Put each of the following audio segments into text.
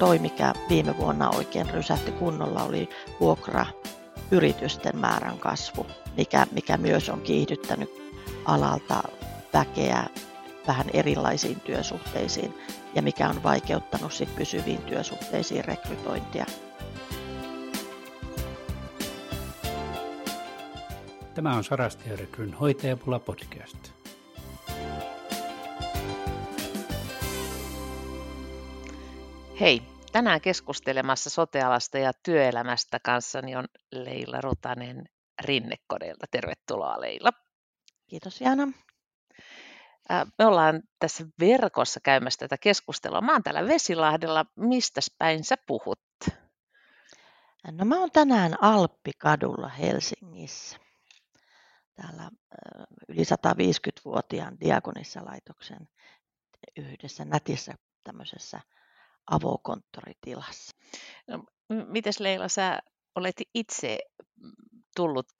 toi, mikä viime vuonna oikein rysähti kunnolla, oli vuokra yritysten määrän kasvu, mikä, mikä myös on kiihdyttänyt alalta väkeä vähän erilaisiin työsuhteisiin ja mikä on vaikeuttanut sit pysyviin työsuhteisiin rekrytointia. Tämä on Sarasti rekryn hoitajapula podcast. Hei, tänään keskustelemassa sotealasta ja työelämästä kanssani on Leila Rutanen Rinnekodeilta. Tervetuloa Leila. Kiitos Jana. Me ollaan tässä verkossa käymässä tätä keskustelua. Mä oon täällä Vesilahdella. Mistä päin sä puhut? No mä oon tänään Alppikadulla Helsingissä. Täällä yli 150-vuotiaan Diakonissa-laitoksen yhdessä nätissä tämmöisessä avokonttoritilassa. No, mites Leila, sä olet itse tullut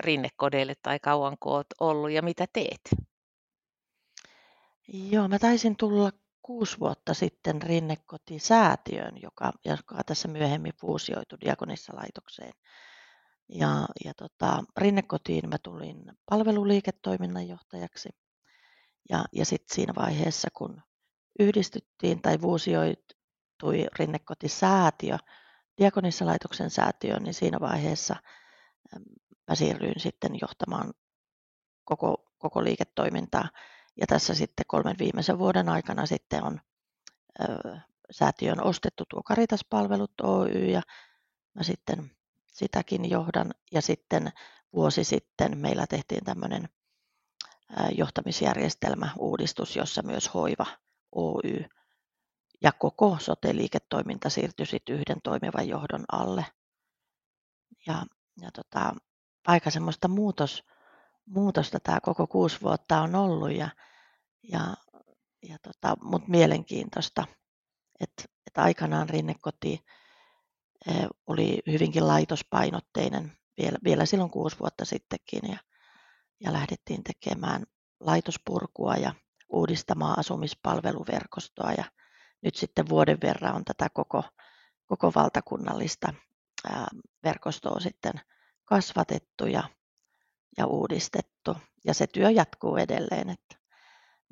rinnekodeille tai kauanko olet ollut ja mitä teet? Joo, mä taisin tulla kuusi vuotta sitten Rinnekoti-säätiön, joka, joka tässä myöhemmin fuusioitui Diakonissa-laitokseen. Ja, ja tota, Rinnekotiin mä tulin palveluliiketoiminnan johtajaksi. Ja, ja sitten siinä vaiheessa, kun yhdistyttiin tai fuusioitui Rinnekoti-säätiö Diakonissa-laitoksen säätiöön, niin siinä vaiheessa mä siirryin sitten johtamaan koko, koko liiketoimintaa. Ja tässä sitten kolmen viimeisen vuoden aikana sitten on ö, säätiön ostettu tuo Karitas-palvelut Oy ja mä sitten sitäkin johdan. Ja sitten vuosi sitten meillä tehtiin tämmöinen johtamisjärjestelmä uudistus, jossa myös Hoiva Oy ja koko sote-liiketoiminta siirtyi sitten yhden toimivan johdon alle. Ja, ja tota, aika semmoista muutos, muutosta tämä koko kuusi vuotta on ollut, ja, ja, ja tota, mutta mielenkiintoista, että et aikanaan Rinnekoti eh, oli hyvinkin laitospainotteinen vielä, vielä silloin kuusi vuotta sittenkin, ja, ja lähdettiin tekemään laitospurkua ja uudistamaan asumispalveluverkostoa, ja nyt sitten vuoden verran on tätä koko, koko valtakunnallista verkostoa sitten kasvatettu ja, ja uudistettu. Ja se työ jatkuu edelleen, että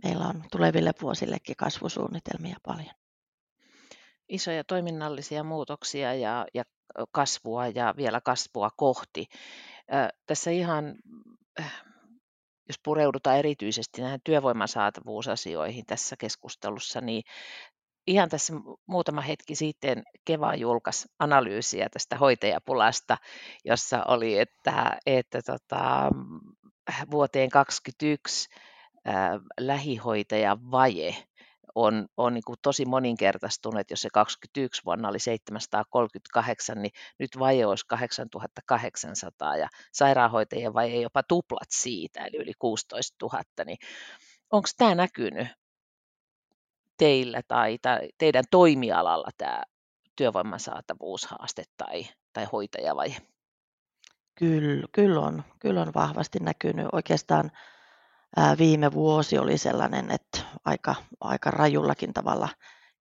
meillä on tuleville vuosillekin kasvusuunnitelmia paljon. Isoja toiminnallisia muutoksia ja, ja kasvua ja vielä kasvua kohti. Tässä ihan, jos pureudutaan erityisesti näihin työvoiman saatavuusasioihin tässä keskustelussa, niin ihan tässä muutama hetki sitten Keva julkaisi analyysiä tästä hoitajapulasta, jossa oli, että, että tota, vuoteen 2021 äh, lähihoitajan vaje on, on niin kuin tosi moninkertaistunut, jos se 21 vuonna oli 738, niin nyt vaje olisi 8800 ja sairaanhoitajien vaje jopa tuplat siitä, eli yli 16 000, niin onko tämä näkynyt teillä tai, teidän toimialalla tämä työvoiman saatavuushaaste tai, tai hoitajavaje? Kyllä, kyllä, on, kyllä on vahvasti näkynyt. Oikeastaan viime vuosi oli sellainen, että aika, aika rajullakin tavalla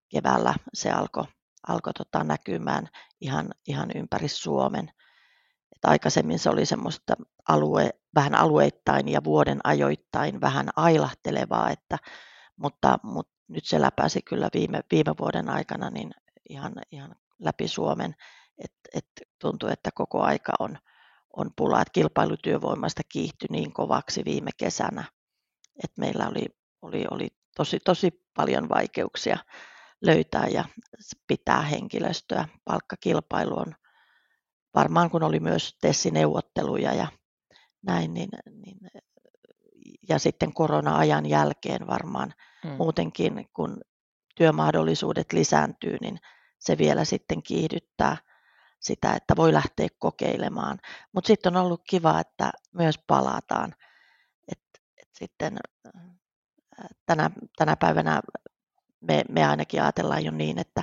keväällä se alkoi alko tota näkymään ihan, ihan ympäri Suomen. Et aikaisemmin se oli semmoista alue, vähän alueittain ja vuoden ajoittain vähän ailahtelevaa, että, mutta, mutta nyt se läpäisi kyllä viime, viime vuoden aikana niin ihan, ihan läpi Suomen, että et tuntuu, että koko aika on, on pula, että kilpailutyövoimasta kiihtyi niin kovaksi viime kesänä, että meillä oli, oli, oli tosi, tosi paljon vaikeuksia löytää ja pitää henkilöstöä. Palkkakilpailu on varmaan, kun oli myös TESSI-neuvotteluja ja näin, niin, niin ja sitten korona-ajan jälkeen varmaan mm. muutenkin, kun työmahdollisuudet lisääntyy, niin se vielä sitten kiihdyttää sitä, että voi lähteä kokeilemaan. Mutta sitten on ollut kiva, että myös palataan. Et, et sitten tänä, tänä päivänä me, me ainakin ajatellaan jo niin, että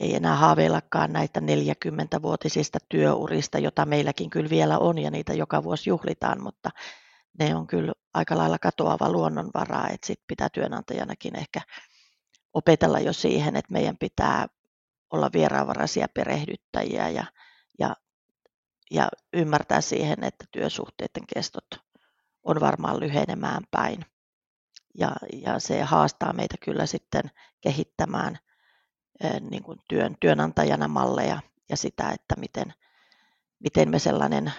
ei enää haaveillakaan näitä 40-vuotisista työurista, jota meilläkin kyllä vielä on ja niitä joka vuosi juhlitaan, mutta ne on kyllä aika lailla katoava luonnonvara, että sit pitää työnantajanakin ehkä opetella jo siihen, että meidän pitää olla vieraanvaraisia perehdyttäjiä ja, ja, ja ymmärtää siihen, että työsuhteiden kestot on varmaan lyhenemään päin. Ja, ja se haastaa meitä kyllä sitten kehittämään niin kuin työn, työnantajana malleja ja sitä, että miten, miten me sellainen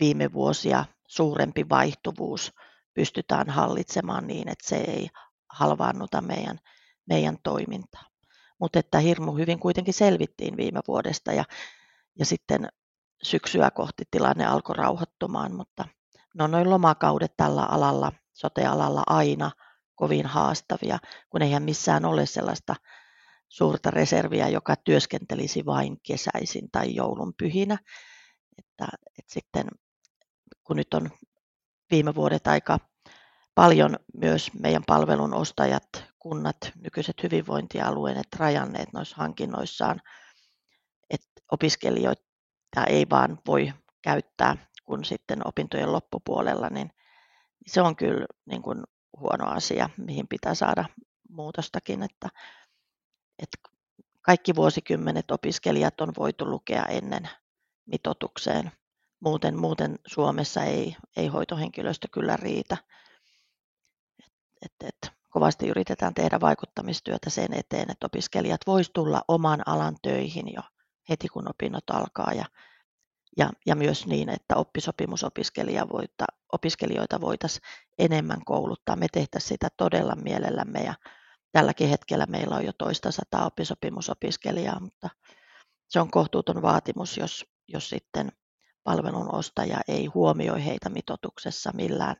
viime vuosia suurempi vaihtuvuus pystytään hallitsemaan niin, että se ei halvaannuta meidän, meidän toimintaa. Mutta että hirmu hyvin kuitenkin selvittiin viime vuodesta ja, ja sitten syksyä kohti tilanne alkoi rauhoittumaan, mutta no noin lomakaudet tällä alalla, sotealalla aina kovin haastavia, kun eihän missään ole sellaista suurta reserviä, joka työskentelisi vain kesäisin tai joulun pyhinä. Että, että sitten kun nyt on viime vuodet aika paljon myös meidän palvelun ostajat, kunnat, nykyiset hyvinvointialueet rajanneet noissa hankinnoissaan, että opiskelijoita ei vaan voi käyttää kun sitten opintojen loppupuolella, niin se on kyllä niin kuin huono asia, mihin pitää saada muutostakin, että, että kaikki vuosikymmenet opiskelijat on voitu lukea ennen mitotukseen. Muuten, muuten Suomessa ei, ei hoitohenkilöstö kyllä riitä. Et, et, kovasti yritetään tehdä vaikuttamistyötä sen eteen, että opiskelijat vois tulla oman alan töihin jo heti kun opinnot alkaa ja, ja, ja myös niin, että oppisopimusopiskelijoita voitaisiin enemmän kouluttaa. Me tehtäisiin sitä todella mielellämme ja tälläkin hetkellä meillä on jo toista sataa oppisopimusopiskelijaa, mutta se on kohtuuton vaatimus, jos, jos sitten palvelun ostaja ei huomioi heitä mitotuksessa millään,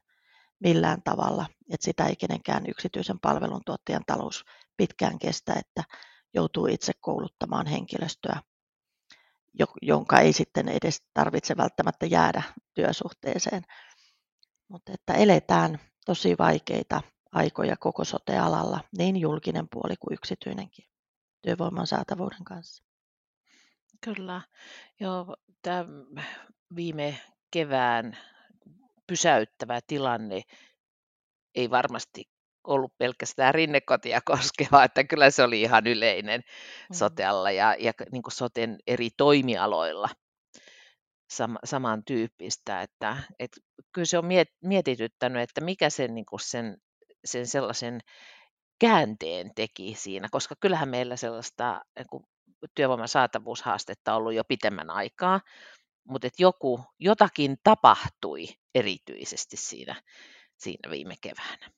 millään tavalla. Että sitä ei kenenkään yksityisen palveluntuottajan talous pitkään kestä, että joutuu itse kouluttamaan henkilöstöä, jonka ei sitten edes tarvitse välttämättä jäädä työsuhteeseen. Mutta että eletään tosi vaikeita aikoja koko sote-alalla, niin julkinen puoli kuin yksityinenkin työvoiman saatavuuden kanssa. Kyllä. Joo, tämä viime kevään pysäyttävä tilanne ei varmasti ollut pelkästään rinnekotia koskeva, että kyllä se oli ihan yleinen mm. sotealla ja, ja niin kuin soten eri toimialoilla sama, samantyyppistä, että, että kyllä se on mietityttänyt, että mikä sen, niin kuin sen, sen sellaisen käänteen teki siinä, koska kyllähän meillä sellaista niin kuin työvoiman saatavuushaastetta ollut jo pitemmän aikaa, mutta että joku, jotakin tapahtui erityisesti siinä, siinä viime keväänä.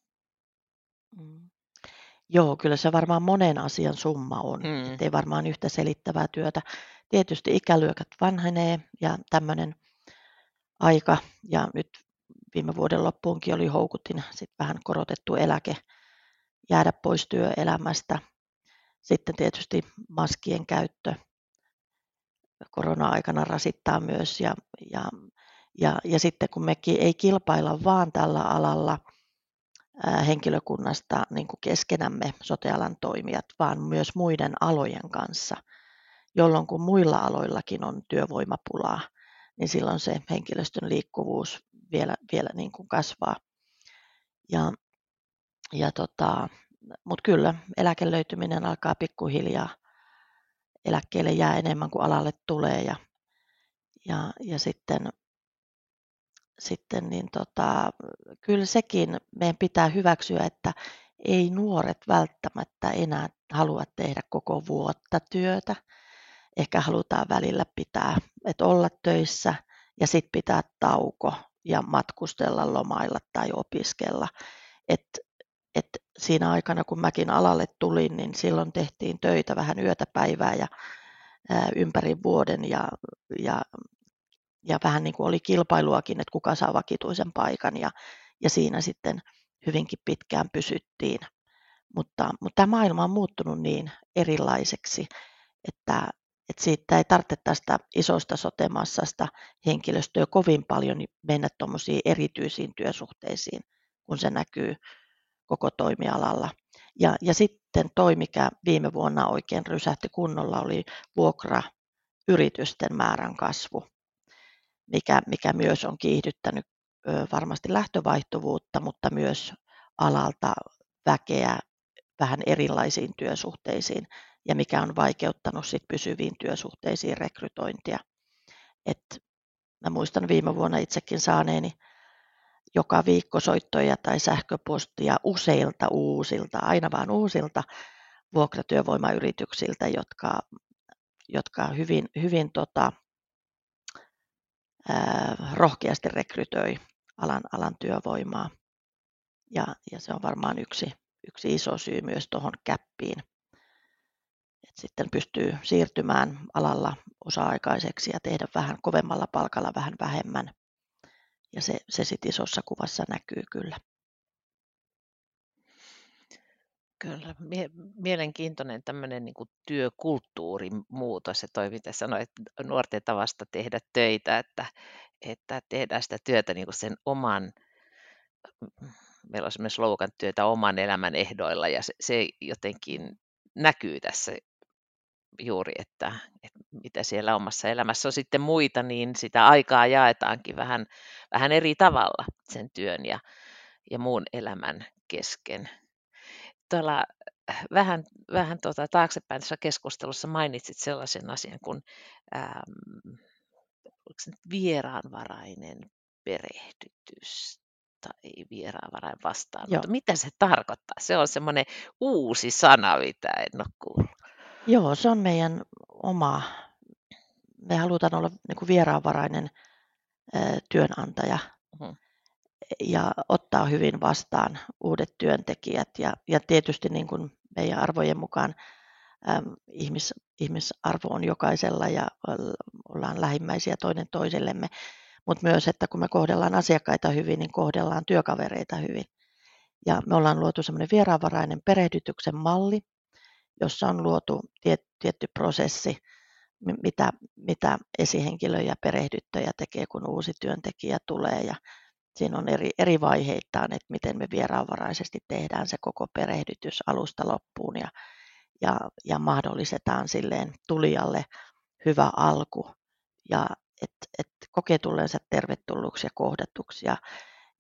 Mm. Joo, kyllä se varmaan monen asian summa on. Mm. Ei varmaan yhtä selittävää työtä. Tietysti ikälyökät vanhenee ja tämmöinen aika, ja nyt viime vuoden loppuunkin oli houkutin sit vähän korotettu eläke jäädä pois työelämästä. Sitten tietysti maskien käyttö korona-aikana rasittaa myös ja, ja, ja, ja sitten kun mekin ei kilpailla vaan tällä alalla henkilökunnasta niin kuin keskenämme sotealan toimijat, vaan myös muiden alojen kanssa, jolloin kun muilla aloillakin on työvoimapulaa, niin silloin se henkilöstön liikkuvuus vielä, vielä niin kuin kasvaa. Ja, ja tota, Mutta kyllä, eläkelöityminen alkaa pikkuhiljaa eläkkeelle jää enemmän kuin alalle tulee ja, ja, ja sitten, sitten niin tota, kyllä sekin meidän pitää hyväksyä, että ei nuoret välttämättä enää halua tehdä koko vuotta työtä. Ehkä halutaan välillä pitää, että olla töissä ja sitten pitää tauko ja matkustella, lomailla tai opiskella. Et, et siinä aikana, kun mäkin alalle tulin, niin silloin tehtiin töitä vähän yötä päivää ja ää, ympäri vuoden ja, ja, ja vähän niin kuin oli kilpailuakin, että kuka saa vakituisen paikan ja, ja siinä sitten hyvinkin pitkään pysyttiin. Mutta, mutta tämä maailma on muuttunut niin erilaiseksi, että, että siitä ei tarvitse tästä isosta sotemassasta henkilöstöä kovin paljon mennä tuommoisiin erityisiin työsuhteisiin, kun se näkyy koko toimialalla. Ja, ja sitten toi, mikä viime vuonna oikein rysähti kunnolla, oli vuokrayritysten määrän kasvu, mikä, mikä myös on kiihdyttänyt varmasti lähtövaihtuvuutta, mutta myös alalta väkeä vähän erilaisiin työsuhteisiin ja mikä on vaikeuttanut sit pysyviin työsuhteisiin rekrytointia. Et mä muistan viime vuonna itsekin saaneeni joka viikko soittoja tai sähköpostia useilta uusilta, aina vaan uusilta vuokratyövoimayrityksiltä, jotka, jotka hyvin, hyvin tota, ää, rohkeasti rekrytöi alan, alan työvoimaa. Ja, ja se on varmaan yksi, yksi iso syy myös tuohon käppiin. Et sitten pystyy siirtymään alalla osa-aikaiseksi ja tehdä vähän kovemmalla palkalla vähän vähemmän. Ja se, se sitten isossa kuvassa näkyy kyllä. Kyllä, mie- mielenkiintoinen tämmöinen niin työkulttuurin muutos ja toi, mitä sanoit nuorten tavasta tehdä töitä, että, että tehdään sitä työtä niin kuin sen oman, meillä on semmoinen slogan työtä oman elämän ehdoilla ja se, se jotenkin näkyy tässä juuri, että, että mitä siellä omassa elämässä on sitten muita, niin sitä aikaa jaetaankin vähän, vähän eri tavalla sen työn ja, ja muun elämän kesken tuolla äh, vähän, vähän tuota, taaksepäin tässä keskustelussa mainitsit sellaisen asian kuin ähm, vieraanvarainen perehdytys tai vieraanvarainen vastaanotto. Joo. Mitä se tarkoittaa? Se on semmoinen uusi sana, mitä en ole kuullut. Joo, se on meidän oma. Me halutaan olla niin kuin vieraanvarainen ö, työnantaja. Mm-hmm ja ottaa hyvin vastaan uudet työntekijät. Ja, ja tietysti niin kuin meidän arvojen mukaan äm, ihmis, ihmisarvo on jokaisella ja ollaan lähimmäisiä toinen toisellemme, mutta myös, että kun me kohdellaan asiakkaita hyvin, niin kohdellaan työkavereita hyvin. Ja me ollaan luotu semmoinen vieraanvarainen perehdytyksen malli, jossa on luotu tiet, tietty prosessi, mitä, mitä esihenkilö ja perehdyttäjä tekee, kun uusi työntekijä tulee. Ja siinä on eri, eri vaiheittaan, että miten me vieraanvaraisesti tehdään se koko perehdytys alusta loppuun ja, ja, ja mahdollistetaan silleen tulijalle hyvä alku ja että et kokee tulleensa tervetulluksi ja kohdatuksi ja,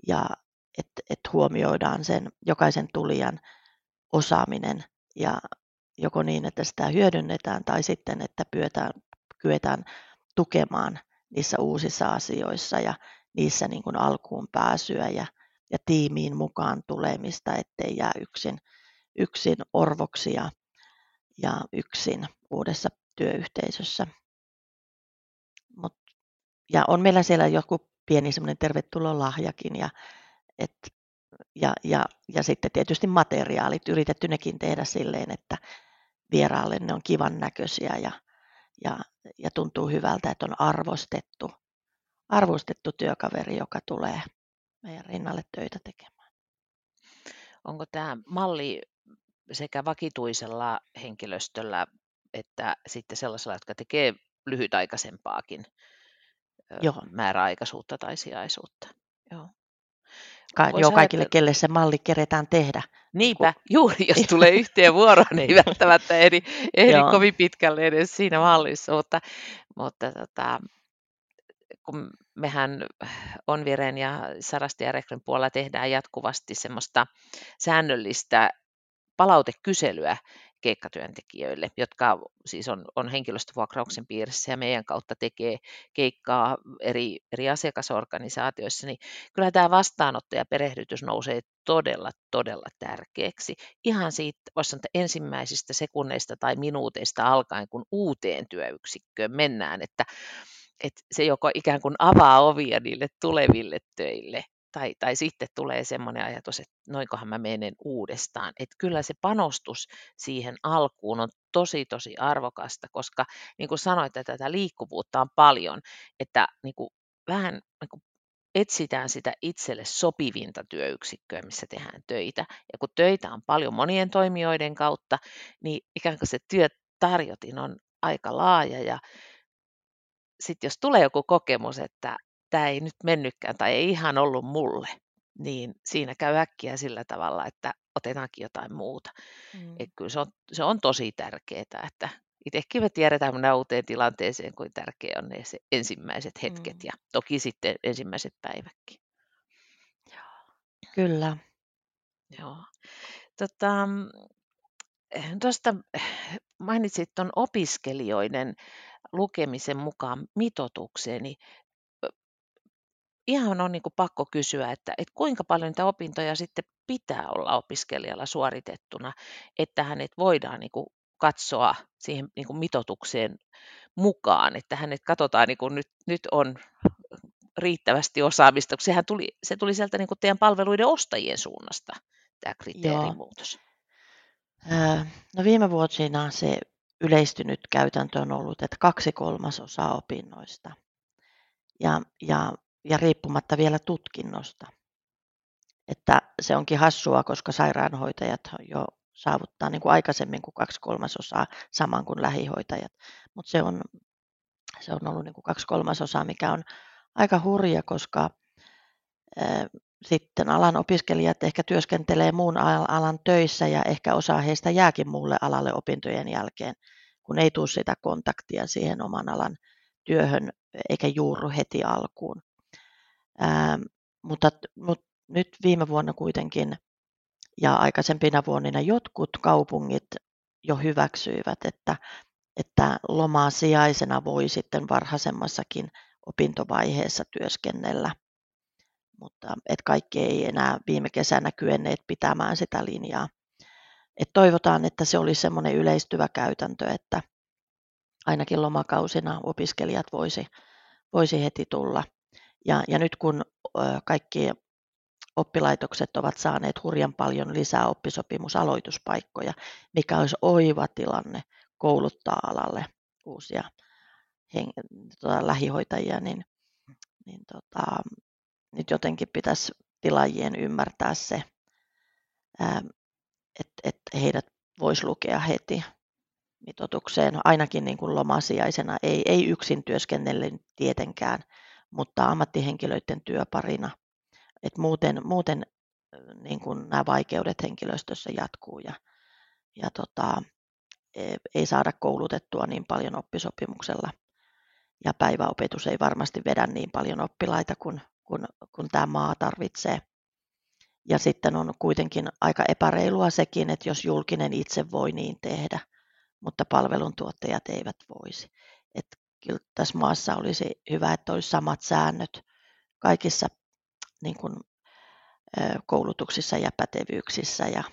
ja että et huomioidaan sen jokaisen tulijan osaaminen ja joko niin, että sitä hyödynnetään tai sitten, että pyötään, kyetään tukemaan niissä uusissa asioissa ja niissä niin kuin alkuun pääsyä ja, ja tiimiin mukaan tulemista, ettei jää yksin, yksin orvoksi ja, ja yksin uudessa työyhteisössä. Mut, ja on meillä siellä joku pieni semmoinen tervetulolahjakin ja, et, ja, ja, ja sitten tietysti materiaalit, yritetty nekin tehdä silleen, että vieraalle ne on kivan näköisiä ja, ja, ja tuntuu hyvältä, että on arvostettu arvostettu työkaveri, joka tulee meidän rinnalle töitä tekemään. Onko tämä malli sekä vakituisella henkilöstöllä että sitten sellaisella, jotka tekee lyhytaikaisempaakin Joo. määräaikaisuutta tai sijaisuutta? Joo. Ka- joo, kaikille, ajatella... kelle se malli keretään tehdä. Niinpä, kun... juuri jos tulee yhteen vuoroon, niin ei välttämättä ehdi, ehdi kovin pitkälle edes siinä mallissa, mutta, mutta tota, kun mehän Onviren ja Sarasti ja Reklyn puolella tehdään jatkuvasti semmoista säännöllistä palautekyselyä keikkatyöntekijöille, jotka siis on, on henkilöstövuokrauksen piirissä ja meidän kautta tekee keikkaa eri, eri asiakasorganisaatioissa, niin kyllä tämä vastaanotto ja perehdytys nousee todella, todella tärkeäksi. Ihan siitä voisi sanoa, ensimmäisistä sekunneista tai minuuteista alkaen, kun uuteen työyksikköön mennään, että että se joko ikään kuin avaa ovia niille tuleville töille, tai, tai sitten tulee semmoinen ajatus, että noinkohan mä menen uudestaan. Että kyllä se panostus siihen alkuun on tosi tosi arvokasta, koska niin kuin sanoit, että tätä liikkuvuutta on paljon, että niin kuin vähän niin kuin etsitään sitä itselle sopivinta työyksikköä, missä tehdään töitä. Ja kun töitä on paljon monien toimijoiden kautta, niin ikään kuin se työtarjotin on aika laaja ja sitten jos tulee joku kokemus, että tämä ei nyt mennytkään tai ei ihan ollut mulle, niin siinä käy äkkiä sillä tavalla, että otetaankin jotain muuta. Mm. Et kyllä se on, se on tosi tärkeää, että itsekin me tiedetään mennä uuteen tilanteeseen, kuin tärkeä on ne se ensimmäiset hetket mm. ja toki sitten ensimmäiset päivätkin. Kyllä. Joo. Tota, tuosta mainitsit tuon opiskelijoiden lukemisen mukaan mitoitukseen, niin ihan on niin kuin pakko kysyä, että, että kuinka paljon niitä opintoja sitten pitää olla opiskelijalla suoritettuna, että hänet voidaan niin kuin katsoa siihen niin kuin mitoitukseen mukaan, että hänet katsotaan niin kuin nyt, nyt on riittävästi osaamista, sehän tuli, se tuli sieltä niin kuin teidän palveluiden ostajien suunnasta, tämä kriteerimuutos. No viime vuosina se yleistynyt käytäntö on ollut, että kaksi kolmasosaa opinnoista ja, ja, ja riippumatta vielä tutkinnosta. Että se onkin hassua, koska sairaanhoitajat jo saavuttaa niin kuin aikaisemmin kuin kaksi kolmasosaa saman kuin lähihoitajat. Mutta se on, se on ollut niin kuin kaksi kolmasosaa, mikä on aika hurja, koska sitten alan opiskelijat ehkä työskentelee muun alan töissä ja ehkä osa heistä jääkin muulle alalle opintojen jälkeen, kun ei tule sitä kontaktia siihen oman alan työhön eikä juurru heti alkuun. Ää, mutta, mutta nyt viime vuonna kuitenkin ja aikaisempina vuonna jotkut kaupungit jo hyväksyivät, että, että lomaa sijaisena voi sitten varhaisemmassakin opintovaiheessa työskennellä mutta et kaikki ei enää viime kesänä kyenneet pitämään sitä linjaa. Et toivotaan, että se olisi semmoinen yleistyvä käytäntö, että ainakin lomakausina opiskelijat voisi, voisi heti tulla. Ja, ja nyt kun kaikki oppilaitokset ovat saaneet hurjan paljon lisää oppisopimusaloituspaikkoja, mikä olisi oiva tilanne kouluttaa alalle uusia heng- tuota, lähihoitajia, niin, niin tota, nyt jotenkin pitäisi tilaajien ymmärtää se, että, että heidät voisi lukea heti mitoitukseen, ainakin niin kuin lomasijaisena, ei, ei yksin työskennellen tietenkään, mutta ammattihenkilöiden työparina. Et muuten muuten niin kuin nämä vaikeudet henkilöstössä jatkuu ja, ja tota, e, ei saada koulutettua niin paljon oppisopimuksella. Ja päiväopetus ei varmasti vedä niin paljon oppilaita kuin kun, kun tämä maa tarvitsee. Ja sitten on kuitenkin aika epäreilua sekin, että jos julkinen itse voi niin tehdä, mutta palveluntuottajat eivät voisi. Kyllä tässä maassa olisi hyvä, että olisi samat säännöt kaikissa niin kuin, koulutuksissa ja pätevyyksissä ja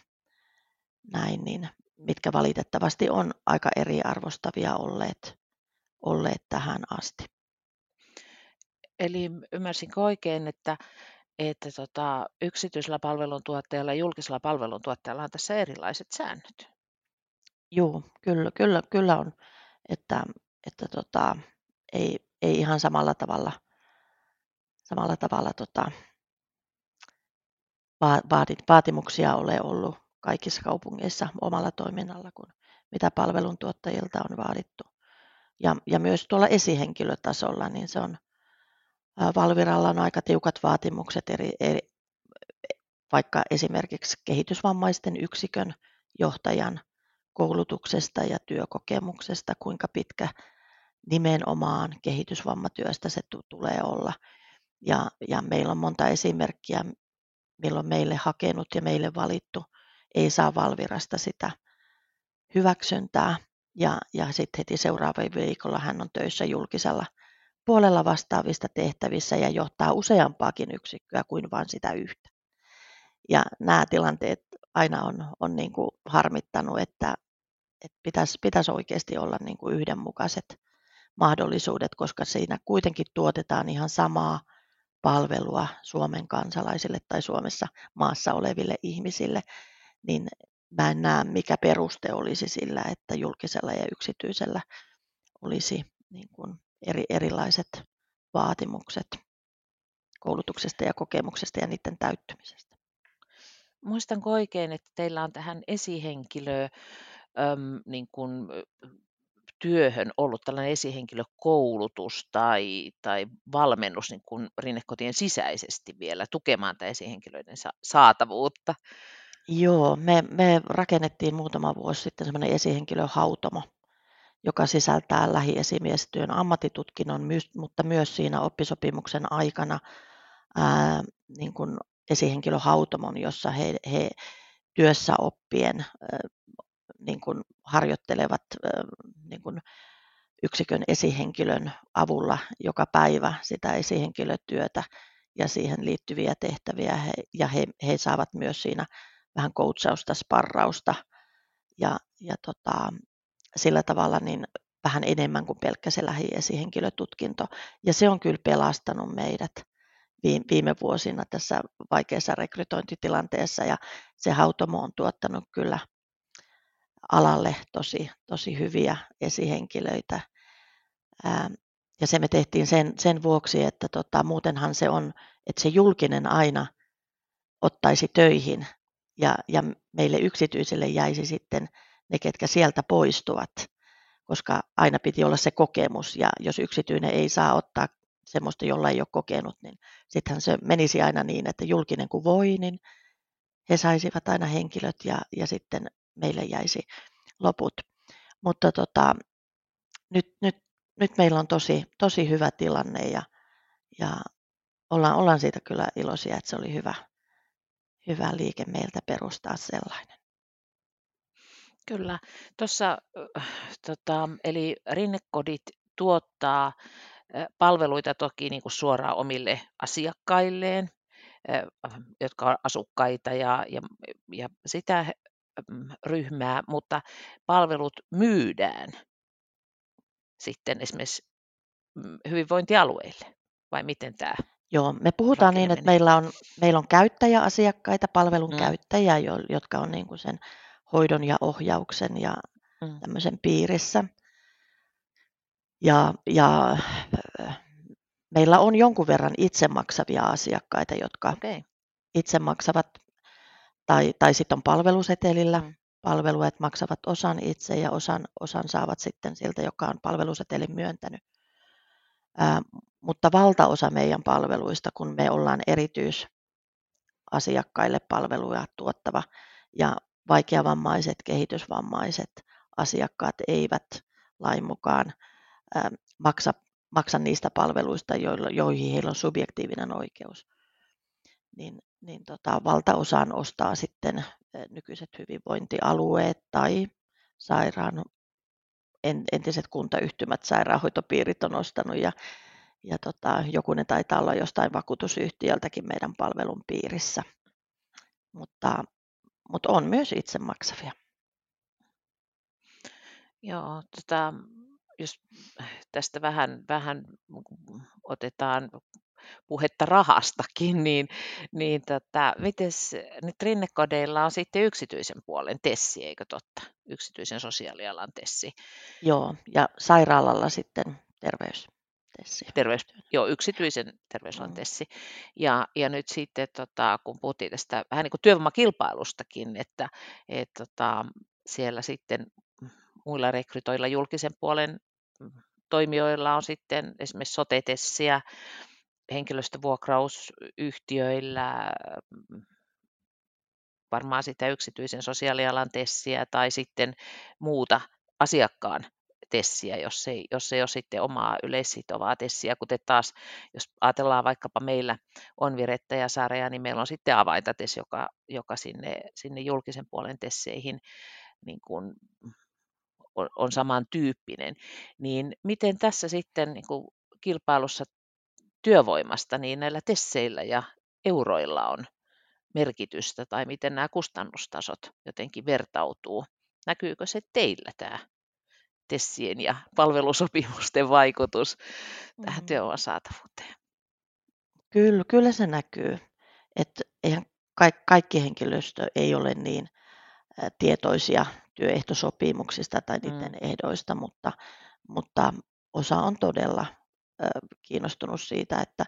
näin, niin mitkä valitettavasti on aika eriarvostavia olleet, olleet tähän asti. Eli ymmärsinkö oikein, että, että tota, yksityisellä palveluntuottajalla ja julkisella palveluntuottajalla on tässä erilaiset säännöt? Joo, kyllä, kyllä, kyllä on, että, että tota, ei, ei ihan samalla tavalla, samalla tavalla tota, vaatimuksia ole ollut kaikissa kaupungeissa omalla toiminnalla kuin mitä palveluntuottajilta on vaadittu. Ja, ja myös tuolla esihenkilötasolla, niin se on, Valviralla on aika tiukat vaatimukset eri, eri, vaikka esimerkiksi kehitysvammaisten yksikön johtajan koulutuksesta ja työkokemuksesta, kuinka pitkä nimenomaan kehitysvammatyöstä se tulee olla. Ja, ja meillä on monta esimerkkiä, milloin meille hakenut ja meille valittu ei saa Valvirasta sitä hyväksyntää. Ja, ja sitten heti seuraavalla viikolla hän on töissä julkisella puolella vastaavista tehtävissä ja johtaa useampaakin yksikköä kuin vain sitä yhtä. Ja nämä tilanteet aina on, on niin kuin harmittanut, että, että pitäisi, pitäisi oikeasti olla niin kuin yhdenmukaiset mahdollisuudet, koska siinä kuitenkin tuotetaan ihan samaa palvelua Suomen kansalaisille tai Suomessa maassa oleville ihmisille, niin mä en näe, mikä peruste olisi sillä, että julkisella ja yksityisellä olisi niin kuin eri, erilaiset vaatimukset koulutuksesta ja kokemuksesta ja niiden täyttymisestä. Muistanko oikein, että teillä on tähän esihenkilö äm, niin kuin, työhön ollut tällainen esihenkilökoulutus tai, tai valmennus niin kuin rinnekotien sisäisesti vielä tukemaan tätä esihenkilöiden saatavuutta? Joo, me, me rakennettiin muutama vuosi sitten semmoinen esihenkilöhautomo, joka sisältää lähiesimiestyön ammattitutkinnon, mutta myös siinä oppisopimuksen aikana ää, niin kuin esihenkilöhautomon, jossa he, he työssä oppien niin kuin harjoittelevat niin kuin yksikön esihenkilön avulla joka päivä sitä esihenkilötyötä ja siihen liittyviä tehtäviä he, ja he, he saavat myös siinä vähän coachausta, sparrausta ja, ja tota, sillä tavalla niin vähän enemmän kuin pelkkä se lähiesihenkilötutkinto. Ja se on kyllä pelastanut meidät viime vuosina tässä vaikeassa rekrytointitilanteessa ja se Hautomo on tuottanut kyllä alalle tosi, tosi hyviä esihenkilöitä. Ja se me tehtiin sen, sen vuoksi, että tota, muutenhan se on, että se julkinen aina ottaisi töihin ja, ja meille yksityiselle jäisi sitten ne, ketkä sieltä poistuvat, koska aina piti olla se kokemus ja jos yksityinen ei saa ottaa semmoista, jolla ei ole kokenut, niin sittenhän se menisi aina niin, että julkinen kun voi, niin he saisivat aina henkilöt ja, ja sitten meille jäisi loput. Mutta tota, nyt, nyt, nyt meillä on tosi, tosi hyvä tilanne ja, ja ollaan, ollaan siitä kyllä iloisia, että se oli hyvä, hyvä liike meiltä perustaa sellainen. Kyllä. Tuossa, tota, eli rinnekodit tuottaa palveluita toki niin kuin suoraan omille asiakkailleen, jotka ovat asukkaita ja, ja, ja sitä ryhmää, mutta palvelut myydään sitten esimerkiksi mm, hyvinvointialueille, vai miten tämä Joo, me puhutaan niin, että meillä on, meillä on käyttäjäasiakkaita, palvelun mm. käyttäjiä, jotka on niin kuin sen hoidon ja ohjauksen ja mm. tämmöisen piirissä. Ja, ja meillä on jonkun verran itse maksavia asiakkaita, jotka okay. itse maksavat, tai, tai sitten on palvelusetelillä mm. palvelu, että maksavat osan itse ja osan, osan saavat sitten siltä, joka on palvelusetelin myöntänyt. Ää, mutta valtaosa meidän palveluista, kun me ollaan erityisasiakkaille palveluja tuottava ja vaikeavammaiset, kehitysvammaiset asiakkaat eivät lain mukaan maksa, maksa niistä palveluista, joihin heillä on subjektiivinen oikeus. Niin, niin tota, valtaosaan ostaa sitten nykyiset hyvinvointialueet tai sairaan, entiset kuntayhtymät, sairaanhoitopiirit on ostanut ja, ja tota, jokunen taitaa olla jostain vakuutusyhtiöltäkin meidän palvelun piirissä. Mutta, mutta on myös itse maksavia. Joo, tota, jos tästä vähän, vähän otetaan puhetta rahastakin, niin, niin tota, mites nyt rinnekodeilla on sitten yksityisen puolen tessi, eikö totta? Yksityisen sosiaalialan tessi. Joo, ja sairaalalla sitten terveys. Tessi. Terveys, joo, yksityisen terveysalan mm. tessi. Ja, ja nyt sitten, tota, kun puhuttiin tästä vähän niin kuin työvoimakilpailustakin, että et, tota, siellä sitten muilla rekrytoilla julkisen puolen toimijoilla on sitten esimerkiksi sotetessiä, henkilöstövuokrausyhtiöillä, varmaan sitä yksityisen sosiaalialan tessiä tai sitten muuta asiakkaan tessiä, jos ei, jos ei ole sitten omaa yleissitovaa tessiä, kuten taas, jos ajatellaan vaikkapa meillä on virettäjäsarja, niin meillä on sitten avaintates, joka, joka sinne, sinne julkisen puolen tesseihin niin kuin on, on samantyyppinen, niin miten tässä sitten niin kuin kilpailussa työvoimasta, niin näillä tesseillä ja euroilla on merkitystä, tai miten nämä kustannustasot jotenkin vertautuu. Näkyykö se teillä tämä tessien ja palvelusopimusten vaikutus tähän mm. työvoiman saatavuuteen? Kyllä, kyllä se näkyy. Että eihän kaikki henkilöstö ei ole niin tietoisia työehtosopimuksista tai niiden mm. ehdoista, mutta, mutta osa on todella kiinnostunut siitä, että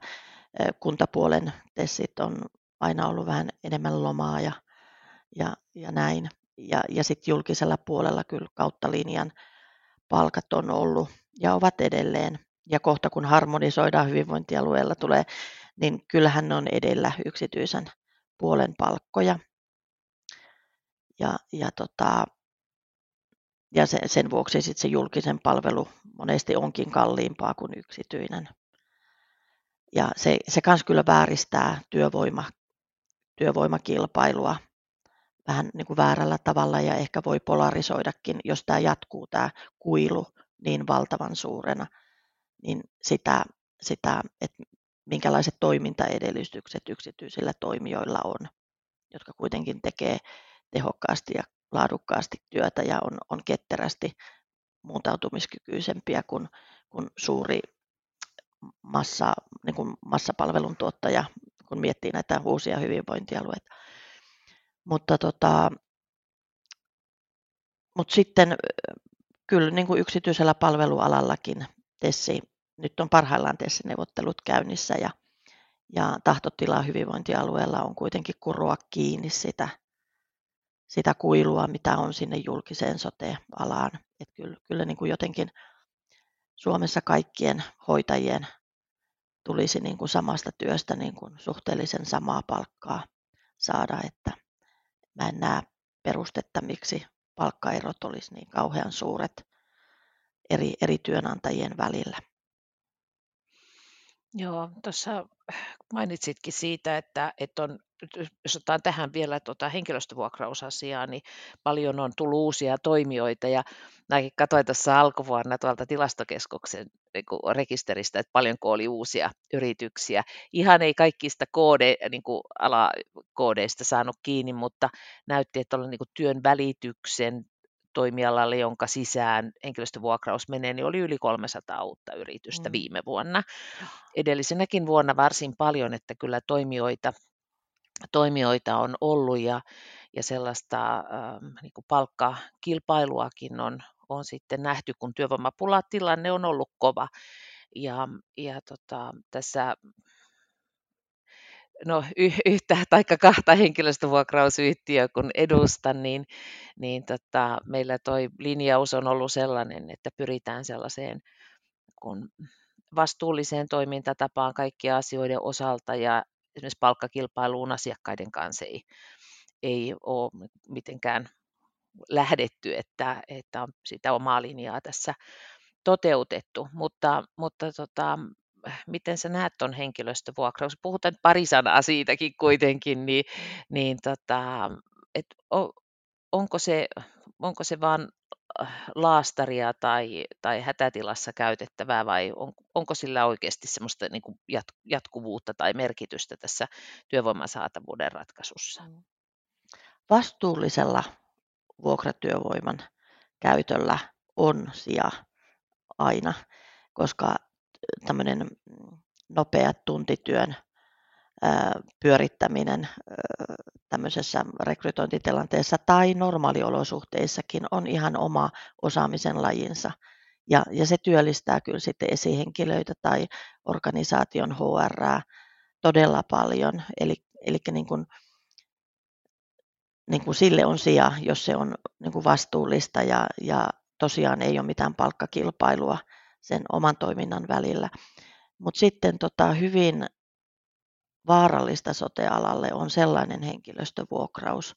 kuntapuolen tessit on aina ollut vähän enemmän lomaa ja, ja, ja näin. Ja, ja sitten julkisella puolella kyllä kautta linjan palkat on ollut ja ovat edelleen. Ja kohta kun harmonisoidaan hyvinvointialueella tulee, niin kyllähän ne on edellä yksityisen puolen palkkoja. Ja, ja tota, ja sen, sen vuoksi sit se julkisen palvelu monesti onkin kalliimpaa kuin yksityinen. Ja se, se kans kyllä vääristää työvoima, työvoimakilpailua vähän niin kuin väärällä tavalla ja ehkä voi polarisoidakin, jos tämä jatkuu tämä kuilu niin valtavan suurena, niin sitä, sitä että minkälaiset toimintaedellytykset yksityisillä toimijoilla on, jotka kuitenkin tekee tehokkaasti ja laadukkaasti työtä ja on, on ketterästi muuntautumiskykyisempiä kuin, kuin suuri massa, niin kuin massapalvelun tuottaja, kun miettii näitä uusia hyvinvointialueita. Mutta, tota, mutta sitten kyllä niin kuin yksityisellä palvelualallakin TESSI, nyt on parhaillaan TESSI-neuvottelut käynnissä ja, ja tahtotila hyvinvointialueella on kuitenkin kuroa kiinni sitä, sitä kuilua, mitä on sinne julkiseen sote-alaan. Et kyllä, kyllä niin kuin jotenkin Suomessa kaikkien hoitajien tulisi niin kuin samasta työstä niin kuin suhteellisen samaa palkkaa saada, että mä en näe perustetta, miksi palkkaerot olisi niin kauhean suuret eri, eri työnantajien välillä. Joo, tuossa mainitsitkin siitä, että, että on, jos otetaan tähän vielä tuota henkilöstövuokrausasiaa, niin paljon on tullut uusia toimijoita ja näin katsoin tuossa alkuvuonna tuolta tilastokeskuksen niin rekisteristä, että paljonko oli uusia yrityksiä. Ihan ei kaikista koode, niin alakoodeista saanut kiinni, mutta näytti, että oli niin kuin työn välityksen toimialalle, jonka sisään henkilöstövuokraus menee, niin oli yli 300 uutta yritystä mm. viime vuonna. Edellisenäkin vuonna varsin paljon, että kyllä toimijoita, toimijoita on ollut ja, ja sellaista ähm, niin kuin palkkakilpailuakin on, on sitten nähty, kun työvoimapulatilanne on ollut kova. Ja, ja tota, tässä no, y- yhtä tai kahta henkilöstövuokrausyhtiöä kun edustan, niin, niin tota, meillä toi linjaus on ollut sellainen, että pyritään sellaiseen kun vastuulliseen toimintatapaan kaikkien asioiden osalta ja esimerkiksi palkkakilpailuun asiakkaiden kanssa ei, ei ole mitenkään lähdetty, että, että on sitä omaa linjaa tässä toteutettu, mutta, mutta tota, miten sä näet tuon henkilöstövuokrauksen? Puhutaan pari sanaa siitäkin kuitenkin, niin, niin tota, et onko, se, onko se vaan äh, laastaria tai, tai hätätilassa käytettävää vai on, onko sillä oikeasti semmoista niin kuin jatkuvuutta tai merkitystä tässä työvoiman saatavuuden ratkaisussa? Mm. Vastuullisella vuokratyövoiman käytöllä on sija aina, koska tämmöinen nopea tuntityön pyörittäminen tämmöisessä rekrytointitilanteessa tai normaaliolosuhteissakin on ihan oma osaamisen lajinsa. Ja, ja se työllistää kyllä sitten esihenkilöitä tai organisaation HR todella paljon. Eli, eli niin kuin, niin kuin sille on sija, jos se on niin kuin vastuullista ja, ja tosiaan ei ole mitään palkkakilpailua sen oman toiminnan välillä. Mutta sitten tota, hyvin vaarallista sotealalle on sellainen henkilöstövuokraus,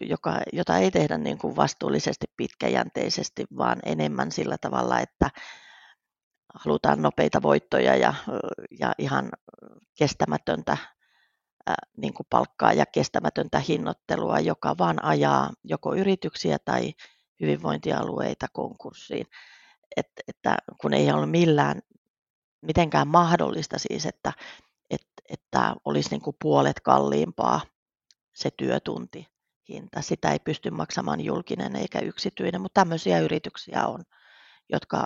joka, jota ei tehdä niin kuin vastuullisesti pitkäjänteisesti, vaan enemmän sillä tavalla, että halutaan nopeita voittoja ja, ja ihan kestämätöntä niin kuin palkkaa ja kestämätöntä hinnoittelua, joka vaan ajaa joko yrityksiä tai hyvinvointialueita konkurssiin että, että kun ei ole millään mitenkään mahdollista siis, että, että, että olisi niin kuin puolet kalliimpaa se työtunti hinta. Sitä ei pysty maksamaan julkinen eikä yksityinen, mutta tämmöisiä yrityksiä on, jotka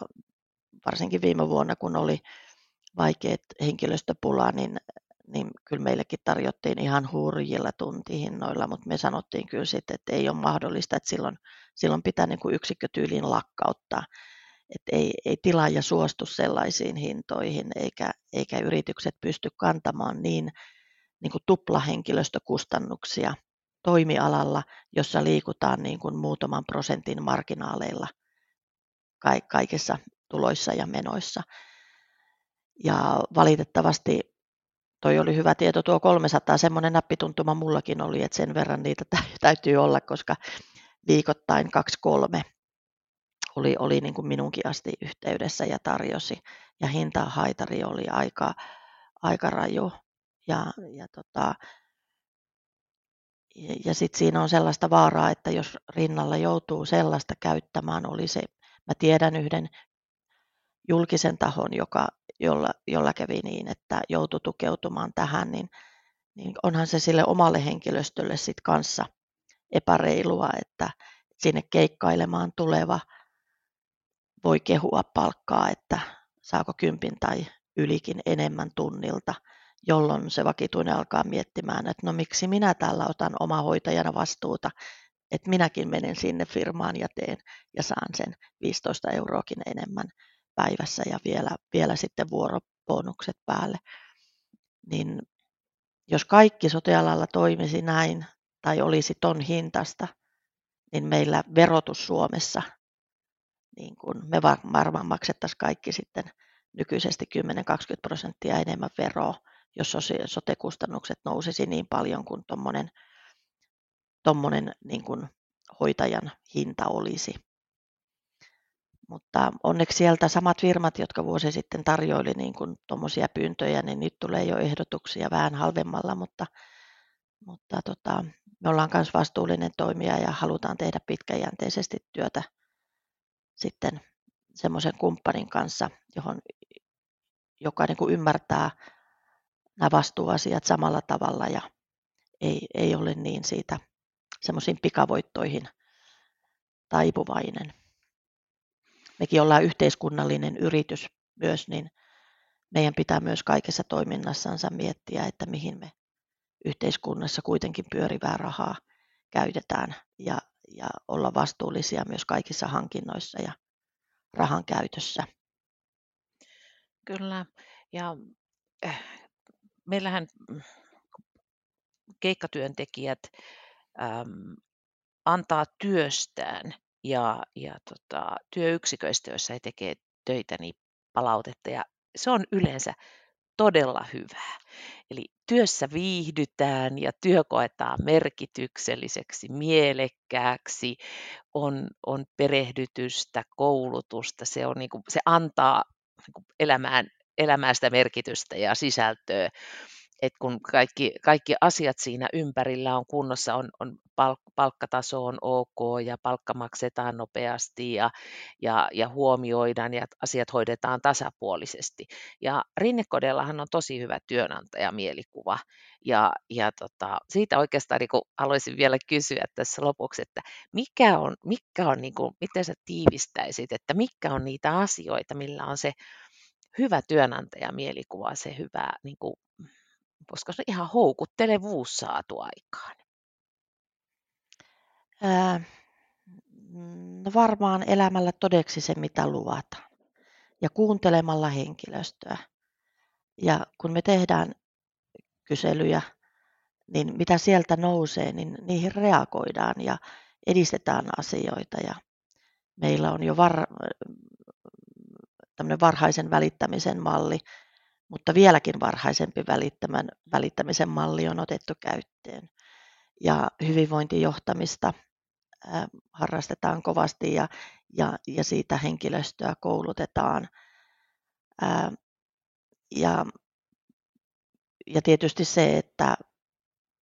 varsinkin viime vuonna, kun oli vaikeat henkilöstöpula, niin, niin kyllä meillekin tarjottiin ihan hurjilla tuntihinnoilla, mutta me sanottiin kyllä sitten, että ei ole mahdollista, että silloin, silloin pitää niin kuin yksikkötyyliin lakkauttaa että ei, ei tilaaja suostu sellaisiin hintoihin eikä, eikä yritykset pysty kantamaan niin, niin kuin tuplahenkilöstökustannuksia toimialalla, jossa liikutaan niin kuin muutaman prosentin marginaaleilla kaikissa tuloissa ja menoissa. Ja valitettavasti toi oli hyvä tieto, tuo 300, semmoinen näppituntuma mullakin oli, että sen verran niitä täytyy olla, koska viikoittain kaksi kolme oli, oli niin kuin minunkin asti yhteydessä ja tarjosi. Ja hintahaitari oli aika, aika raju. Ja, ja, tota, ja sitten siinä on sellaista vaaraa, että jos rinnalla joutuu sellaista käyttämään, oli se, mä tiedän yhden julkisen tahon, joka, jolla, jolla kävi niin, että joutui tukeutumaan tähän, niin, niin onhan se sille omalle henkilöstölle sitten kanssa epäreilua, että sinne keikkailemaan tuleva voi kehua palkkaa, että saako kympin tai ylikin enemmän tunnilta, jolloin se vakituinen alkaa miettimään, että no miksi minä täällä otan omahoitajana vastuuta, että minäkin menen sinne firmaan ja teen ja saan sen 15 euroakin enemmän päivässä ja vielä, vielä sitten vuoroponnukset päälle. Niin jos kaikki sotealalla toimisi näin tai olisi ton hintasta, niin meillä verotus Suomessa, niin kun me varmaan maksettaisiin kaikki sitten nykyisesti 10-20 prosenttia enemmän veroa, jos sote-kustannukset nousisi niin paljon kuin tuommoinen tommonen, niin kuin hoitajan hinta olisi. Mutta onneksi sieltä samat firmat, jotka vuosi sitten tarjoili niin tuommoisia pyyntöjä, niin nyt tulee jo ehdotuksia vähän halvemmalla, mutta, mutta tota, me ollaan myös vastuullinen toimija ja halutaan tehdä pitkäjänteisesti työtä sitten semmoisen kumppanin kanssa, johon, joka niin kuin ymmärtää nämä vastuuasiat samalla tavalla ja ei, ei ole niin siitä semmoisiin pikavoittoihin taipuvainen. Mekin ollaan yhteiskunnallinen yritys myös, niin meidän pitää myös kaikessa toiminnassansa miettiä, että mihin me yhteiskunnassa kuitenkin pyörivää rahaa käytetään ja, ja olla vastuullisia myös kaikissa hankinnoissa ja rahan käytössä. Kyllä, ja äh, meillähän keikkatyöntekijät antaa työstään ja, ja tota, työyksiköistä, joissa he tekevät töitä, niin palautetta. Ja se on yleensä todella hyvää. Eli työssä viihdytään ja työ koetaan merkitykselliseksi, mielekkääksi, on, on perehdytystä, koulutusta, se, on, niin kuin, se antaa niin kuin elämään, elämään sitä merkitystä ja sisältöä että kun kaikki, kaikki asiat siinä ympärillä on kunnossa, on, on palk, palkkataso on ok ja palkka maksetaan nopeasti ja, ja, ja huomioidaan ja asiat hoidetaan tasapuolisesti. Ja Rinnekodellahan on tosi hyvä työnantajamielikuva ja, ja tota, siitä oikeastaan niin haluaisin vielä kysyä tässä lopuksi, että mikä on, mikä on niin kuin, miten sä tiivistäisit, että mikä on niitä asioita, millä on se hyvä työnantajamielikuva, se hyvä niin kuin, koska se ihan houkuttelevuus saatu aikaan? Ää, no varmaan elämällä todeksi se, mitä luvataan. Ja kuuntelemalla henkilöstöä. Ja kun me tehdään kyselyjä, niin mitä sieltä nousee, niin niihin reagoidaan ja edistetään asioita. Ja meillä on jo var, varhaisen välittämisen malli, mutta vieläkin varhaisempi välittämän, välittämisen malli on otettu käyttöön. Ja hyvinvointijohtamista äh, harrastetaan kovasti ja, ja, ja siitä henkilöstöä koulutetaan. Äh, ja, ja tietysti se, että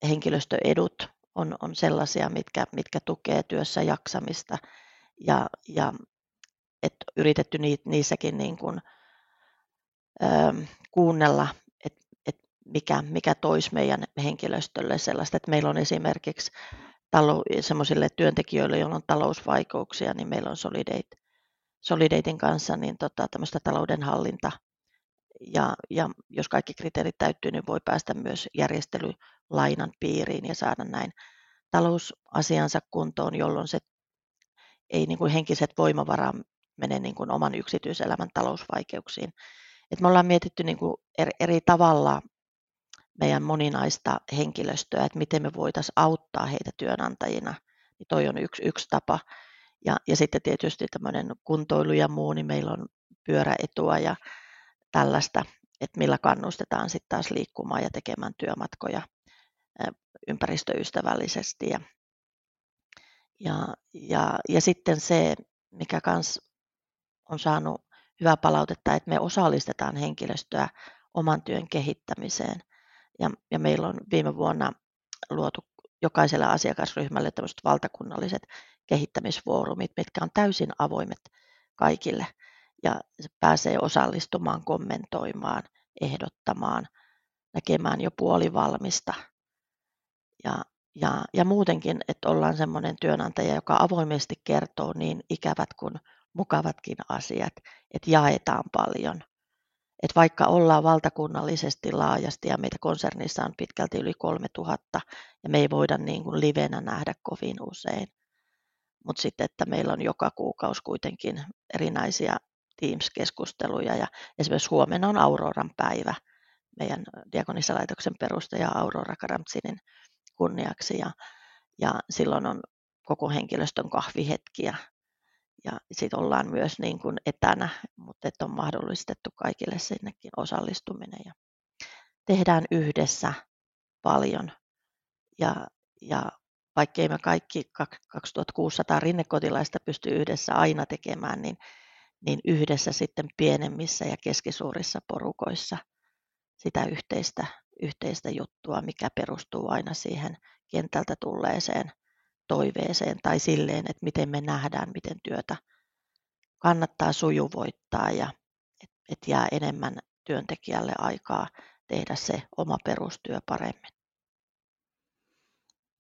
henkilöstöedut on, on sellaisia, mitkä, mitkä tukee työssä jaksamista ja, ja että yritetty niissäkin niin kuin, kuunnella, että et mikä, mikä toisi meidän henkilöstölle sellaista, että meillä on esimerkiksi talou- sellaisille työntekijöille, joilla on talousvaikeuksia, niin meillä on Solidate, Solidatein kanssa niin tota, tämmöistä taloudenhallinta ja, ja jos kaikki kriteerit täyttyy, niin voi päästä myös järjestelylainan piiriin ja saada näin talousasiansa kuntoon, jolloin se ei niin kuin henkiset voimavarat mene niin kuin oman yksityiselämän talousvaikeuksiin. Et me ollaan mietitty niin kuin eri, eri tavalla meidän moninaista henkilöstöä, että miten me voitaisiin auttaa heitä työnantajina. Niin toi on yksi, yksi tapa. Ja, ja sitten tietysti tämmöinen kuntoilu ja muu, niin meillä on pyöräetua ja tällaista, että millä kannustetaan sitten taas liikkumaan ja tekemään työmatkoja ympäristöystävällisesti. Ja, ja, ja, ja sitten se, mikä kans on saanut hyvää palautetta, että me osallistetaan henkilöstöä oman työn kehittämiseen. Ja, ja meillä on viime vuonna luotu jokaiselle asiakasryhmälle tämmöiset valtakunnalliset kehittämisfoorumit, mitkä on täysin avoimet kaikille ja se pääsee osallistumaan, kommentoimaan, ehdottamaan, näkemään jo puolivalmista. Ja, ja, ja muutenkin, että ollaan semmoinen työnantaja, joka avoimesti kertoo niin ikävät kuin mukavatkin asiat, että jaetaan paljon. Että vaikka ollaan valtakunnallisesti laajasti ja meitä konsernissa on pitkälti yli 3000 ja me ei voida niin kuin livenä nähdä kovin usein, mutta sitten, että meillä on joka kuukausi kuitenkin erinäisiä Teams-keskusteluja ja esimerkiksi huomenna on Auroran päivä meidän diakonissalaitoksen perustaja Aurora Karamtsinin kunniaksi ja, ja silloin on koko henkilöstön kahvihetkiä ja sitten ollaan myös niin kuin etänä, mutta että on mahdollistettu kaikille sinnekin osallistuminen ja tehdään yhdessä paljon. Ja, ja vaikkei me kaikki 2600 rinnekotilaista pysty yhdessä aina tekemään, niin, niin yhdessä sitten pienemmissä ja keskisuurissa porukoissa sitä yhteistä, yhteistä juttua, mikä perustuu aina siihen kentältä tulleeseen toiveeseen tai silleen, että miten me nähdään, miten työtä kannattaa sujuvoittaa ja että et jää enemmän työntekijälle aikaa tehdä se oma perustyö paremmin.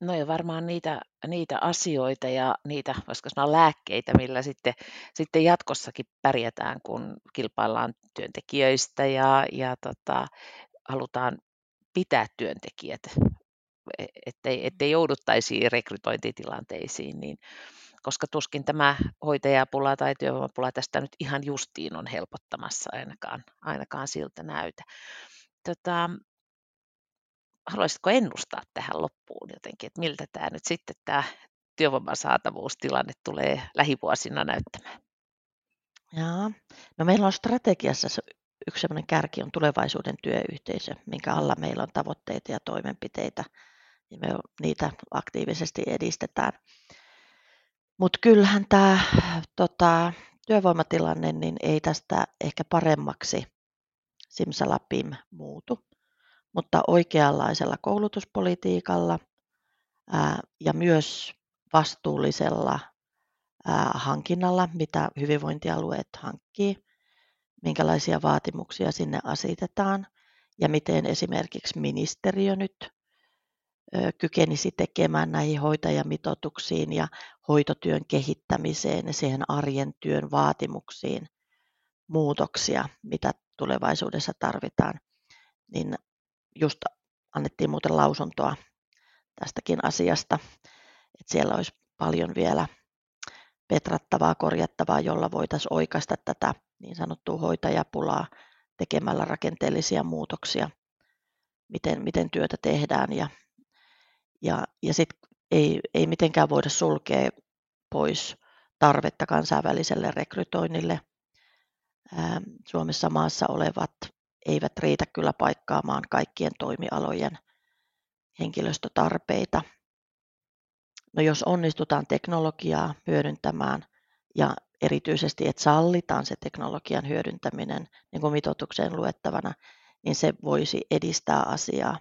No ja varmaan niitä, niitä asioita ja niitä, voisiko sanoa lääkkeitä, millä sitten, sitten jatkossakin pärjätään, kun kilpaillaan työntekijöistä ja, ja tota, halutaan pitää työntekijät, ettei, ettei jouduttaisi rekrytointitilanteisiin, niin koska tuskin tämä hoitajapula tai työvoimapula tästä nyt ihan justiin on helpottamassa ainakaan, ainakaan siltä näytä. Tota, haluaisitko ennustaa tähän loppuun jotenkin, että miltä tämä nyt sitten tämä työvoiman saatavuustilanne tulee lähivuosina näyttämään? Jaa. No meillä on strategiassa yksi sellainen kärki on tulevaisuuden työyhteisö, minkä alla meillä on tavoitteita ja toimenpiteitä, ja me niitä aktiivisesti edistetään. Mutta kyllähän tämä tota, työvoimatilanne niin ei tästä ehkä paremmaksi simsalapim muutu mutta oikeanlaisella koulutuspolitiikalla ja myös vastuullisella hankinnalla, mitä hyvinvointialueet hankkii, minkälaisia vaatimuksia sinne asetetaan ja miten esimerkiksi ministeriö nyt kykenisi tekemään näihin hoitajamitoituksiin ja hoitotyön kehittämiseen ja siihen arjen työn vaatimuksiin muutoksia, mitä tulevaisuudessa tarvitaan, niin just annettiin muuten lausuntoa tästäkin asiasta, että siellä olisi paljon vielä petrattavaa, korjattavaa, jolla voitaisiin oikaista tätä niin sanottua hoitajapulaa tekemällä rakenteellisia muutoksia, miten, miten työtä tehdään. Ja, ja, ja sitten ei, ei mitenkään voida sulkea pois tarvetta kansainväliselle rekrytoinnille. Suomessa maassa olevat eivät riitä kyllä paikkaamaan kaikkien toimialojen henkilöstötarpeita. No jos onnistutaan teknologiaa hyödyntämään ja erityisesti, että sallitaan se teknologian hyödyntäminen niin kuin mitoitukseen luettavana, niin se voisi edistää asiaa.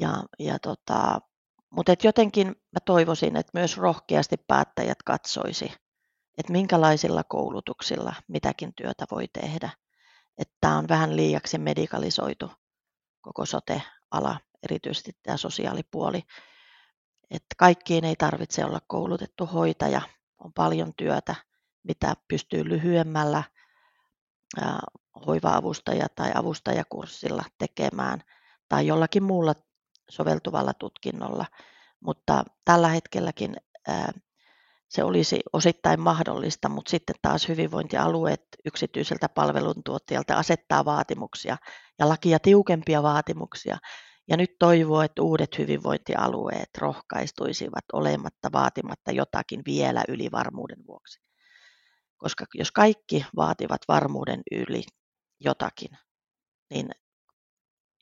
Ja, ja tota, mutta et jotenkin mä toivoisin, että myös rohkeasti päättäjät katsoisi, että minkälaisilla koulutuksilla mitäkin työtä voi tehdä että tämä on vähän liiaksi medikalisoitu koko sote-ala, erityisesti tämä sosiaalipuoli. Että kaikkiin ei tarvitse olla koulutettu hoitaja, on paljon työtä, mitä pystyy lyhyemmällä hoiva-avustaja- tai avustajakurssilla tekemään tai jollakin muulla soveltuvalla tutkinnolla. Mutta tällä hetkelläkin se olisi osittain mahdollista, mutta sitten taas hyvinvointialueet yksityiseltä palveluntuottajalta asettaa vaatimuksia ja lakia tiukempia vaatimuksia. Ja nyt toivoo, että uudet hyvinvointialueet rohkaistuisivat olematta vaatimatta jotakin vielä yli varmuuden vuoksi. Koska jos kaikki vaativat varmuuden yli jotakin, niin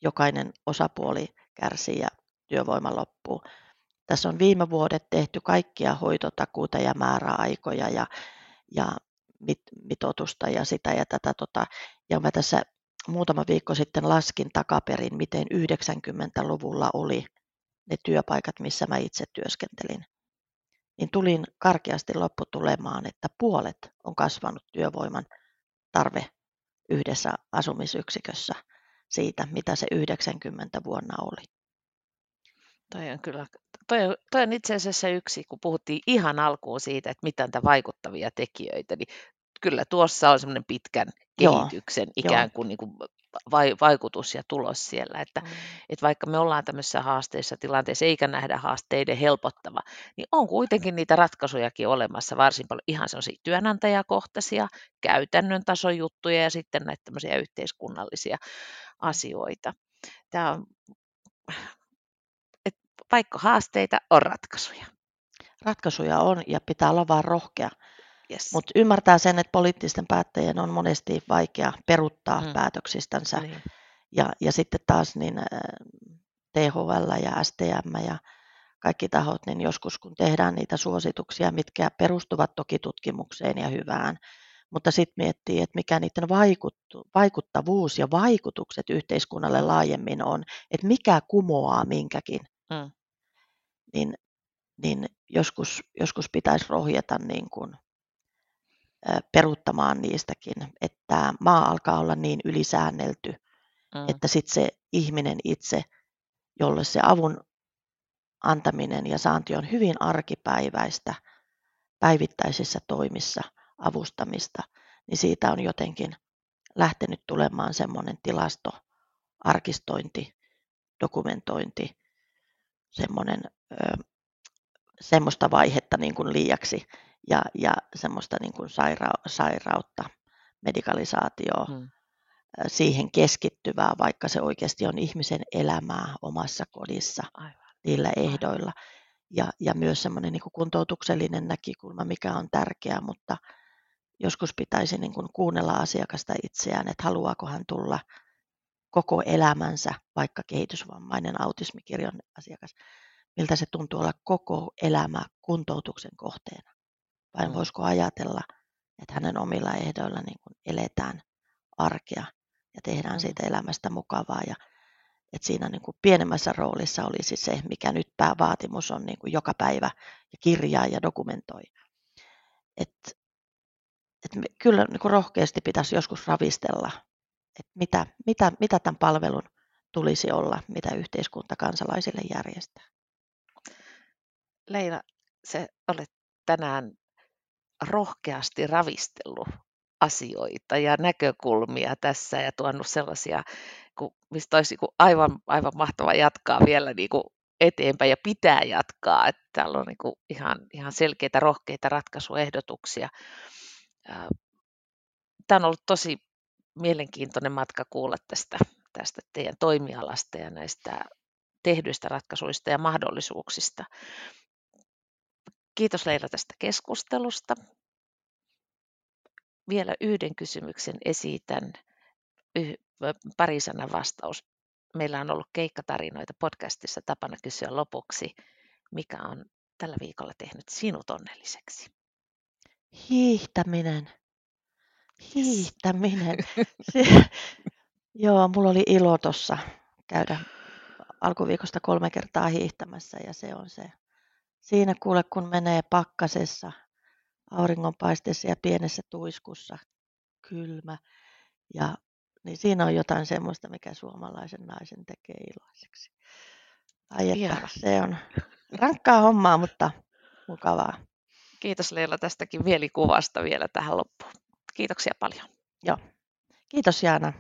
jokainen osapuoli kärsii ja työvoima loppuu. Tässä on viime vuodet tehty kaikkia hoitotakuuta ja määräaikoja ja, ja mit, mitotusta ja sitä ja tätä. Tota, ja mä tässä muutama viikko sitten laskin takaperin, miten 90-luvulla oli ne työpaikat, missä mä itse työskentelin, niin tulin karkeasti lopputulemaan, että puolet on kasvanut työvoiman tarve yhdessä asumisyksikössä siitä, mitä se 90 vuonna oli. Toi on kyllä, toi on, toi on itse asiassa yksi, kun puhuttiin ihan alkuun siitä, että mitä on vaikuttavia tekijöitä, niin kyllä tuossa on semmoinen pitkän kehityksen Joo. ikään kuin, niin kuin vai, vaikutus ja tulos siellä, että, mm. että vaikka me ollaan tämmöisessä haasteissa tilanteessa eikä nähdä haasteiden helpottava, niin on kuitenkin niitä ratkaisujakin olemassa varsin paljon ihan sellaisia työnantajakohtaisia, käytännön tason juttuja ja sitten näitä tämmöisiä yhteiskunnallisia asioita. Tämä on, että vaikka haasteita, on ratkaisuja. Ratkaisuja on ja pitää olla vaan rohkea. Yes. Mutta ymmärtää sen, että poliittisten päättäjien on monesti vaikea peruttaa mm. päätöksistänsä. Niin. Ja, ja sitten taas niin THL ja STM ja kaikki tahot, niin joskus kun tehdään niitä suosituksia, mitkä perustuvat toki tutkimukseen ja hyvään, mutta sitten miettii, että mikä niiden vaikuttavuus ja vaikutukset yhteiskunnalle laajemmin on, että mikä kumoaa minkäkin, mm. niin, niin joskus, joskus pitäisi rohjeta niin kuin peruuttamaan niistäkin, että maa alkaa olla niin ylisäännelty, mm. että sitten se ihminen itse, jolle se avun antaminen ja saanti on hyvin arkipäiväistä päivittäisissä toimissa avustamista, niin siitä on jotenkin lähtenyt tulemaan semmoinen tilasto, arkistointi, dokumentointi, semmoinen, ö, semmoista vaihetta niin kuin liiaksi, ja, ja semmoista niin kuin saira- sairautta, medikalisaatioa, hmm. siihen keskittyvää, vaikka se oikeasti on ihmisen elämää omassa kodissa Aivan. niillä ehdoilla. Ja, ja myös semmoinen niin kuntoutuksellinen näkökulma, mikä on tärkeää, mutta joskus pitäisi niin kuin kuunnella asiakasta itseään, että haluaako hän tulla koko elämänsä, vaikka kehitysvammainen autismikirjon asiakas, miltä se tuntuu olla koko elämä kuntoutuksen kohteena vai mm. voisiko ajatella, että hänen omilla ehdoilla niin kuin eletään arkea ja tehdään mm. siitä elämästä mukavaa ja että siinä niin kuin pienemmässä roolissa olisi se, mikä nyt päävaatimus on niin kuin joka päivä ja kirjaa ja dokumentoi. Et, et me, kyllä niin kuin rohkeasti pitäisi joskus ravistella, että mitä, mitä, mitä tämän palvelun tulisi olla, mitä yhteiskunta kansalaisille järjestää. Leila, se olet tänään rohkeasti ravistellut asioita ja näkökulmia tässä ja tuonut sellaisia, mistä olisi aivan, aivan mahtava jatkaa vielä niin kuin eteenpäin ja pitää jatkaa. Että täällä on niin ihan, ihan selkeitä, rohkeita ratkaisuehdotuksia. Tämä on ollut tosi mielenkiintoinen matka kuulla tästä, tästä teidän toimialasta ja näistä tehdyistä ratkaisuista ja mahdollisuuksista. Kiitos Leila tästä keskustelusta. Vielä yhden kysymyksen esitän. Pari sanan vastaus. Meillä on ollut keikkatarinoita podcastissa tapana kysyä lopuksi, mikä on tällä viikolla tehnyt sinut onnelliseksi? Hiihtäminen. Hiihtäminen. Se, joo, mulla oli ilo tuossa käydä alkuviikosta kolme kertaa hiihtämässä ja se on se Siinä kuule, kun menee pakkasessa, auringonpaisteessa ja pienessä tuiskussa, kylmä, ja, niin siinä on jotain semmoista, mikä suomalaisen naisen tekee iloiseksi. Ai että, se on rankkaa hommaa, mutta mukavaa. Kiitos Leila tästäkin mielikuvasta vielä tähän loppuun. Kiitoksia paljon. Joo. Kiitos Jaana.